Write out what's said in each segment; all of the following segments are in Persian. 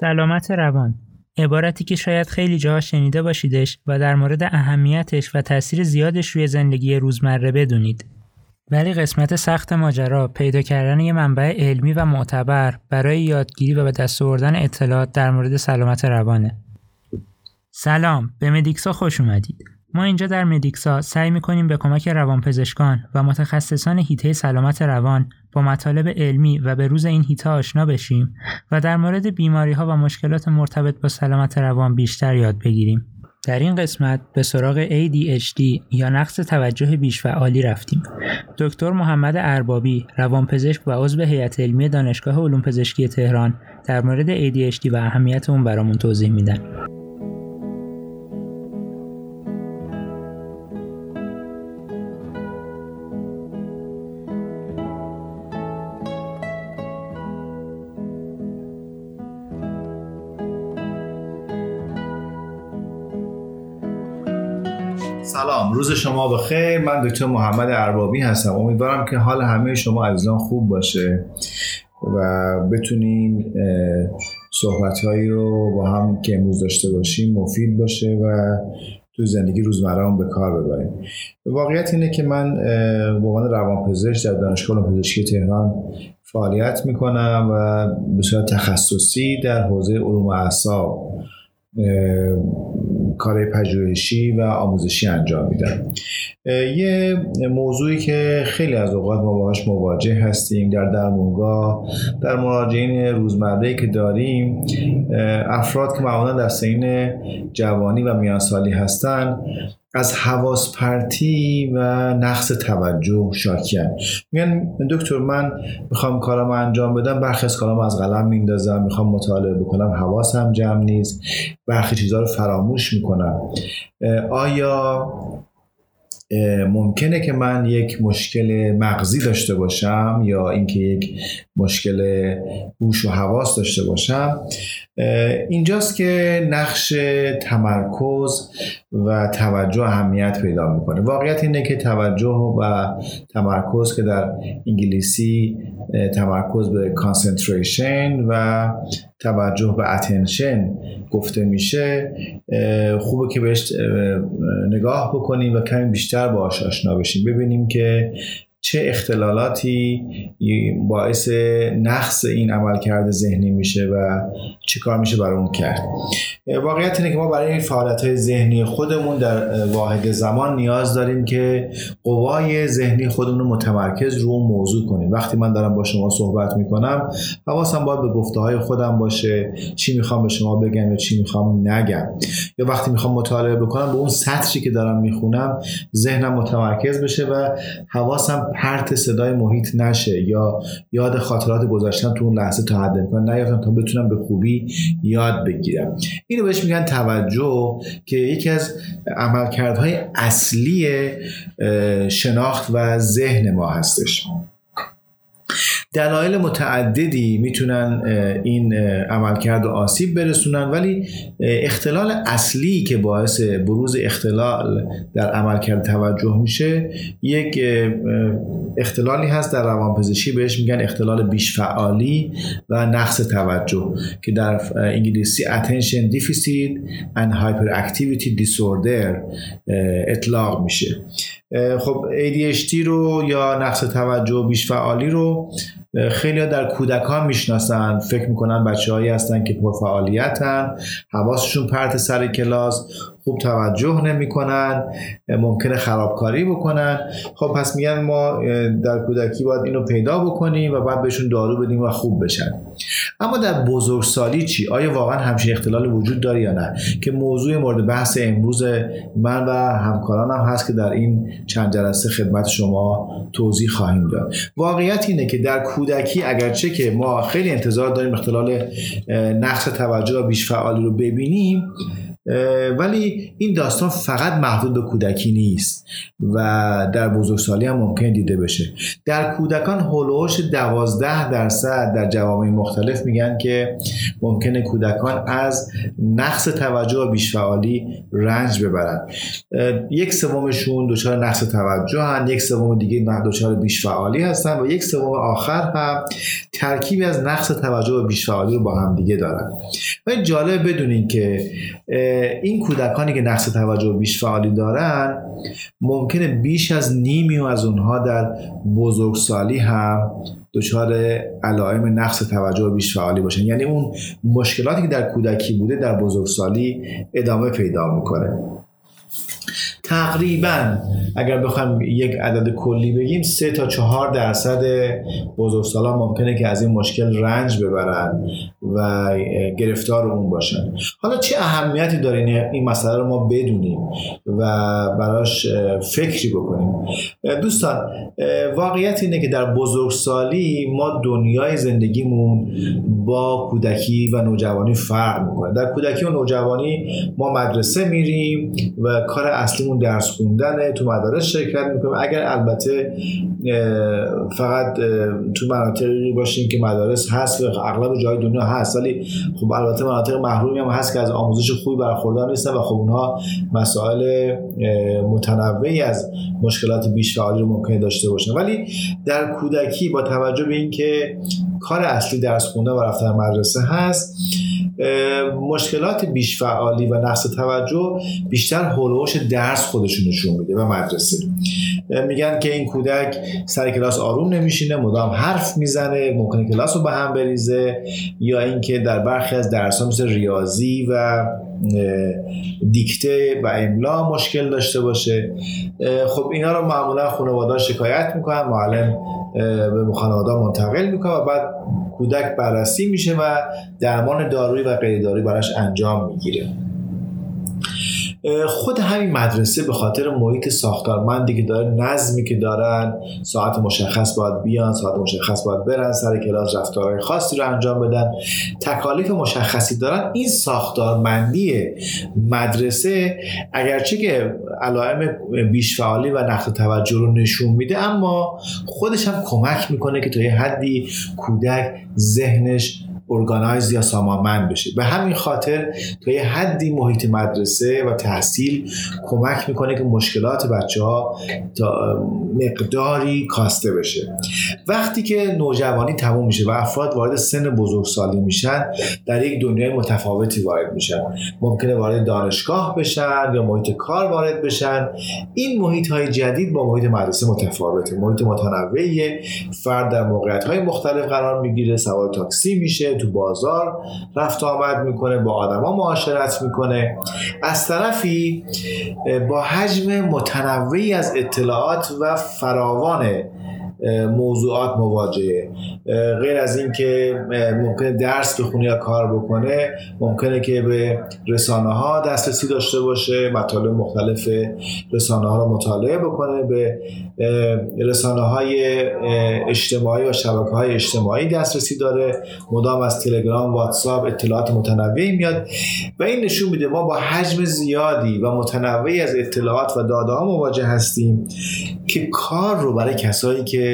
سلامت روان عبارتی که شاید خیلی جاها شنیده باشیدش و در مورد اهمیتش و تاثیر زیادش روی زندگی روزمره بدونید. ولی قسمت سخت ماجرا پیدا کردن یه منبع علمی و معتبر برای یادگیری و به دست آوردن اطلاعات در مورد سلامت روانه. سلام، به مدیکسا خوش اومدید. ما اینجا در مدیکسا سعی می‌کنیم به کمک روانپزشکان و متخصصان هیته سلامت روان با مطالب علمی و به روز این هیته آشنا بشیم و در مورد بیماری ها و مشکلات مرتبط با سلامت روان بیشتر یاد بگیریم. در این قسمت به سراغ ADHD یا نقص توجه بیشفعالی رفتیم. دکتر محمد اربابی، روانپزشک و عضو هیئت علمی دانشگاه علوم پزشکی تهران در مورد ADHD و اهمیت اون برامون توضیح میدن. سلام. روز شما بخیر. من دکتر محمد اربابی هستم. امیدوارم که حال همه شما عزیزان خوب باشه و بتونیم صحبت هایی رو با هم که امروز داشته باشیم مفید باشه و تو زندگی روزمره به کار ببریم. واقعیت اینه که من به عنوان روانپزشک در دانشگاه پزشکی تهران فعالیت می‌کنم و به صورت تخصصی در حوزه علوم اعصاب کار پژوهشی و آموزشی انجام میدن. یه موضوعی که خیلی از اوقات ما باهاش مواجه هستیم در درمونگاه در مراجعین روزمره که داریم افراد که معمولا در سین جوانی و میانسالی هستن از حواس پرتی و نقص توجه شاکیان. میگن دکتر من می‌خوام کارم انجام بدم برخی از کارم از قلم میندازم می‌خوام مطالعه بکنم حواسم جمع نیست برخی چیزها رو فراموش می‌کنم. آیا ممکنه که من یک مشکل مغزی داشته باشم یا اینکه یک مشکل گوش و حواس داشته باشم؟ اینجاست که نقش تمرکز و توجه اهمیت پیدا می‌کنه. واقعیت اینه که توجه و تمرکز که در انگلیسی تمرکز به کانسنتریشن و توجه به اتنشن گفته میشه خوبه که بهش نگاه بکنیم و کمی بیشتر باهاش آشنا بشیم. ببینیم که چه اختلالاتی باعث نقص این عملکرد ذهنی میشه و چه کار میشه برای اون کرد. واقعیت اینه که ما برای این فعالیت های ذهنی خودمون در واحد زمان نیاز داریم که قوای ذهنی خودمون رو متمرکز رو موضوع کنیم. وقتی من دارم با شما صحبت می‌کنم حواسم باید به گفته های خودم باشه چی می‌خوام به شما بگم یا چی می‌خوام نگم. یا وقتی می‌خوام مطالعه بکنم به اون سطری که دارم می‌خونم ذهنم متمرکز بشه و حواسم پرت صدای محیط نشه یا یاد خاطرات گذاشتم تو اون لحظه تا حد امکان نیافتم تا بتونم به خوبی یاد بگیرم. اینو بهش میگن توجه که یکی از عملکردهای اصلی شناخت و ذهن ما هستش. دلایل متعددی می‌تونن این عملکرد و آسیب برسونن ولی اختلال اصلی که باعث بروز اختلال در عملکرد توجه میشه یک اختلالی هست در روانپزشکی بهش میگن اختلال بیش فعالی و نقص توجه که در انگلیسی attention deficit and hyperactivity disorder اطلاق میشه. خب ADHD رو یا نقص توجه بیش فعالی رو خیلی در کودکان می‌شناسن. فکر می‌کنن بچه هایی هستن که پرفعالیتن حواسشون پرت سر کلاس خوب توجه نمی‌کنن ممکنه خرابکاری بکنن. خب پس میگن ما در کودکی باید اینو پیدا بکنیم و بعد بهشون دارو بدیم و خوب بشن. اما در بزرگسالی چی؟ آیا واقعا همچین اختلال وجود داره یا نه؟ که موضوع مورد بحث امروز من و همکارانم هست که در این چند جلسه خدمت شما توضیح خواهیم داد. واقعیت اینه که در کودکی اگرچه که ما خیلی انتظار داریم اختلال نقص توجه و بیش فعالی رو ببینیم ولی این داستان فقط محدود به کودکی نیست و در بزرگسالی هم ممکن دیده بشه. در کودکان هلوش دوازده درصد در جوامع مختلف میگن که ممکنه کودکان از نقص توجه و بیشفعالی رنج ببرن. یک سومشون دچار نقص توجه هن یک سوم دیگه دچار بیشفعالی هستن و یک سوم آخر هم ترکیبی از نقص توجه و بیشفعالی رو با هم دیگه دارن. و جالب بدونین که این کودکانی که نقص توجه بیش فعالی دارن ممکنه بیش از نیمی و از اونها در بزرگسالی هم دچار علائم نقص توجه و بیش فعالی باشن. یعنی اون مشکلاتی که در کودکی بوده در بزرگسالی ادامه پیدا می‌کنه. تقریبا اگر بخوایم یک عدد کلی بگیم سه تا چهار درصد بزرگسالان ممکنه که از این مشکل رنج ببرن و گرفتار اون باشن. حالا چه اهمیتی داره این مسئله رو ما بدونیم و براش فکری بکنیم؟ دوستان واقعیت اینه که در بزرگسالی ما دنیای زندگیمون با کودکی و نوجوانی فرق می‌کنه. در کودکی و نوجوانی ما مدرسه میریم و کار اصلیمون درس خوندن تو مدارس شرکت می‌کنیم. اگر البته فقط تو مناطقی باشیم که مدارس هست و اغلب جای دنیا هست ولی خب البته مناطق محرومی هم هست که از آموزش خوبی برخوردار نیستن و خب اونها مسائل متنوعی از مشکلات بیش رو ممکن داشته باشن. ولی در کودکی با توجه به اینکه کار اصلی درس خوندن و رفتن مدرسه هست مشکلات بیش فعالی و نقص توجه بیشتر هلوش درس خودشون نشون میده و مدرسه. میگن که این کودک سر کلاس آروم نمیشینه مدام حرف می‌زنه ممکنه کلاس رو به هم بریزه یا اینکه در برخی از درس ها مثل ریاضی و دیکته و املا مشکل داشته باشه. خب اینا رو معمولا خانواده شکایت می‌کنن معلم به خانواده منتقل می‌کنه و بعد کودک بررسی میشه و درمان دارویی و غیر دارویی براش انجام می‌گیره. خود همین مدرسه به خاطر محیط ساختارمندی که داره نظمی که دارن ساعت مشخص باید بیان ساعت مشخص باید برن سر کلاس رفتارهای خاصی رو انجام بدن. تکالیف مشخصی دارن این ساختارمندی مدرسه اگرچه که علائم بیشفعالی و نقص توجه رو نشون میده اما خودش هم کمک می‌کنه که تا یه حدی کودک ذهنش ارگانایز یا سامانمند بشه. به همین خاطر تا یه حدی محیط مدرسه و تحصیل کمک می‌کنه که مشکلات بچه ها تا مقداری کاسته بشه. وقتی که نوجوانی تموم میشه و افراد وارد سن بزرگسالی میشن در یک دنیای متفاوتی وارد میشن. ممکنه وارد دانشگاه بشن یا محیط کار وارد بشن. این محیط های جدید با محیط مدرسه متفاوته. محیط متنوعیه. فرد در موقعیت های مختلف قرار می‌گیره. سوار تاکسی میشه. تو بازار رفت آمد می‌کنه با آدما معاشرت می‌کنه. از طرفی با حجم متنوعی از اطلاعات و فراوان موضوعات مواجهه. غیر از اینکه ممکنه درس بخونه یا کار بکنه ممکنه که به رسانه ها دسترسی داشته باشه مطالب مختلف رسانه ها رو مطالعه بکنه به رسانه های اجتماعی و شبکه های اجتماعی دسترسی داره. مدام از تلگرام واتساپ اطلاعات متنوعی میاد و این نشون میده ما با حجم زیادی و متنوعی از اطلاعات و داده ها مواجه هستیم که کار رو برای کسایی که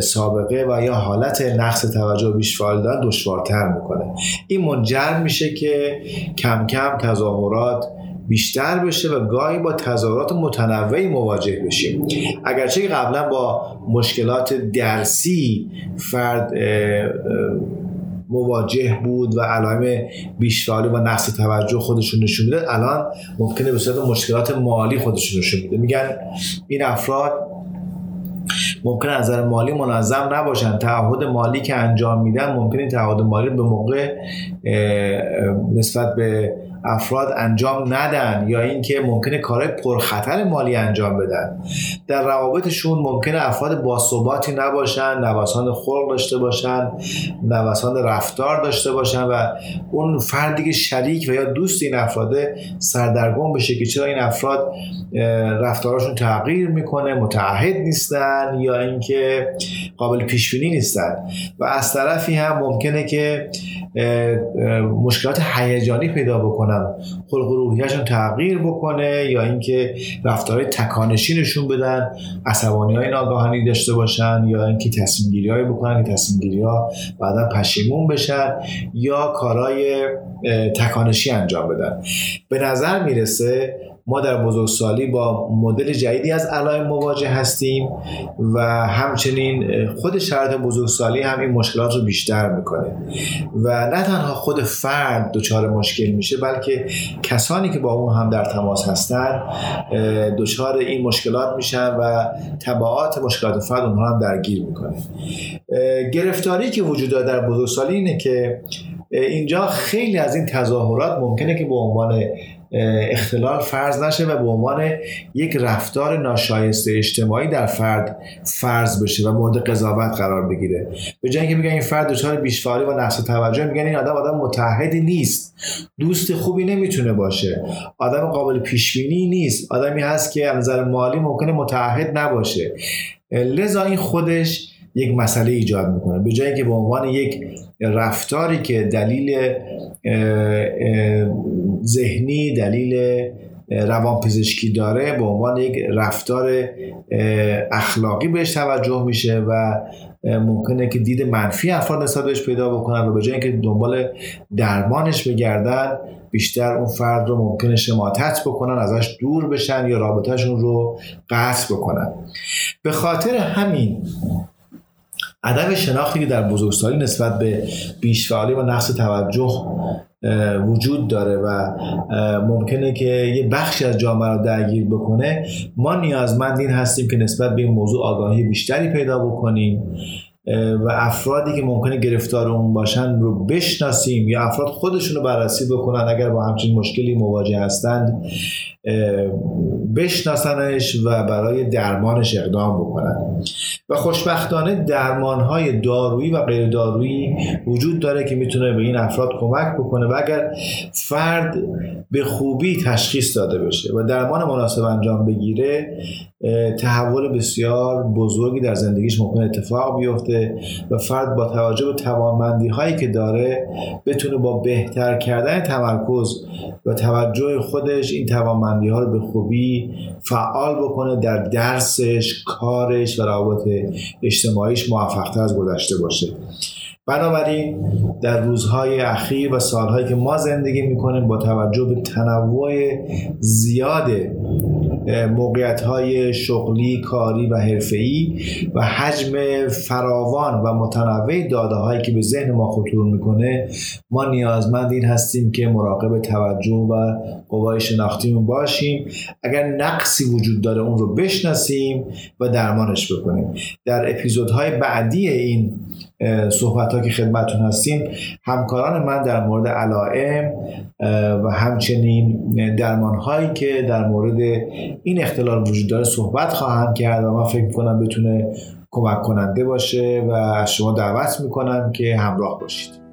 سابقه و یا حالت نقص توجه بیش فعال دارن دشوارتر می‌کنه. این منجر میشه که کم کم تظاهرات بیشتر بشه و گاهی با تظاهرات متنوعی مواجه بشیم. اگرچه قبلا با مشکلات درسی فرد مواجه بود و علائم بیشفعالی و نقص توجه خودشون نشون میده الان ممکنه به صورت مشکلات مالی خودشون نشون میده میگن این افراد ممکن از نظر مالی منظم نباشن. تعهد مالی که انجام میدن ممکن این تعهد مالی به موقع نسبت به افراد انجام ندن یا اینکه ممکنه کارهای پرخطر مالی انجام بدن. در روابطشون ممکنه افراد باثباتی نباشن نوسان خلق داشته باشن نوسان رفتار داشته باشن و اون فردی که شریک و یا دوست این افراده سردرگم بشه که چرا این افراد رفتارشون تغییر می‌کنه متعهد نیستن یا اینکه قابل پیش بینی نیستن. و از طرفی هم ممکنه که مشکلات هیجانی پیدا بکنن. نمی‌دونم خلق و روحیهشون تغییر بکنه یا اینکه رفتارهای تکانشی نشون بدن عصبانی های ناگهانی داشته باشن یا اینکه تصمیم گیری های بکنن که تصمیم گیری ها بعدا پشیمون بشن یا کارهای تکانشی انجام بدن. به نظر می‌رسه ما در بزرگسالی با مدل جدیدی از علائم مواجه هستیم و همچنین خود شرایط بزرگسالی هم این مشکلات رو بیشتر می‌کنه. و نه تنها خود فرد دچار مشکل میشه بلکه کسانی که با اون هم در تماس هستن دچار این مشکلات میشن و تبعات مشکلات فرد اونها هم درگیر می‌کنه. گرفتاری که وجود داره در بزرگسالی اینه که اینجا خیلی از این تظاهرات ممکنه که به عنوان اختلال فرض نشه و به عنوان یک رفتار ناشایسته اجتماعی در فرد فرض بشه و مورد قضاوت قرار بگیره. به جای اینکه میگن این فرد دچار بیشفعالی و نقص توجه میگن این آدم آدم متحدی نیست. دوست خوبی نمی‌تونه باشه. آدم قابل پیشبینی نیست. آدمی هست که از نظر مالی ممکنه متحد نباشه. لذا این خودش یک مسئله ایجاد می‌کنه. به جایی که به عنوان یک رفتاری که دلیل ذهنی دلیل روانپزشکی داره به عنوان یک رفتار اخلاقی بهش توجه میشه و ممکنه که دید منفی افراد نسبت بهش پیدا بکنن و به جای اینکه دنبال درمانش بگردن بیشتر اون فرد رو ممکنه شماتت بکنن ازش دور بشن یا رابطهشون رو قطع بکنن. به خاطر همین عدم شناختی که در بزرگسالی نسبت به بیشفعالی و نقص توجه وجود داره و ممکنه که یه بخشی از جامعه رو درگیر بکنه ما نیازمند این هستیم که نسبت به این موضوع آگاهی بیشتری پیدا بکنیم و افرادی که ممکنه گرفتار اون باشن رو بشناسیم یا افراد خودشون رو بررسی بکنن اگر با همچین مشکلی مواجه هستند. بشناسنش و برای درمانش اقدام بکنن. و خوشبختانه درمان های دارویی و غیر دارویی وجود داره که می‌تونه به این افراد کمک بکنه و اگر فرد به خوبی تشخیص داده بشه و درمان مناسب انجام بگیره تحول بسیار بزرگی در زندگیش ممکن اتفاق بیفته و فرد با توجه به توانمندی هایی که داره بتونه با بهتر کردن تمرکز و توجه خودش این توانمندی ها رو به خوبی فعال بکنه در درسش کارش و روابط اجتماعیش موفقتر از گذشته باشه. بنابراین در روزهای اخیر و سالهایی که ما زندگی می‌کنیم با توجه به تنوع زیاد موقعیت های شغلی، کاری و حرفه‌ای و حجم فراوان و متنوع داده هایی که به ذهن ما خطور می‌کنه ما نیازمند این هستیم که مراقب توجه و قوای شناختیمون باشیم. اگر نقصی وجود داره اون رو بشناسیم و درمانش بکنیم. در اپیزودهای بعدی این صحبت ها که خدمتون هستیم. همکاران من در مورد علائم و همچنین درمان هایی که در مورد این اختلال وجود داره صحبت خواهم کرد و من فکر کنم بتونه کمک کننده باشه و شما دعوت می‌کنم که همراه باشید.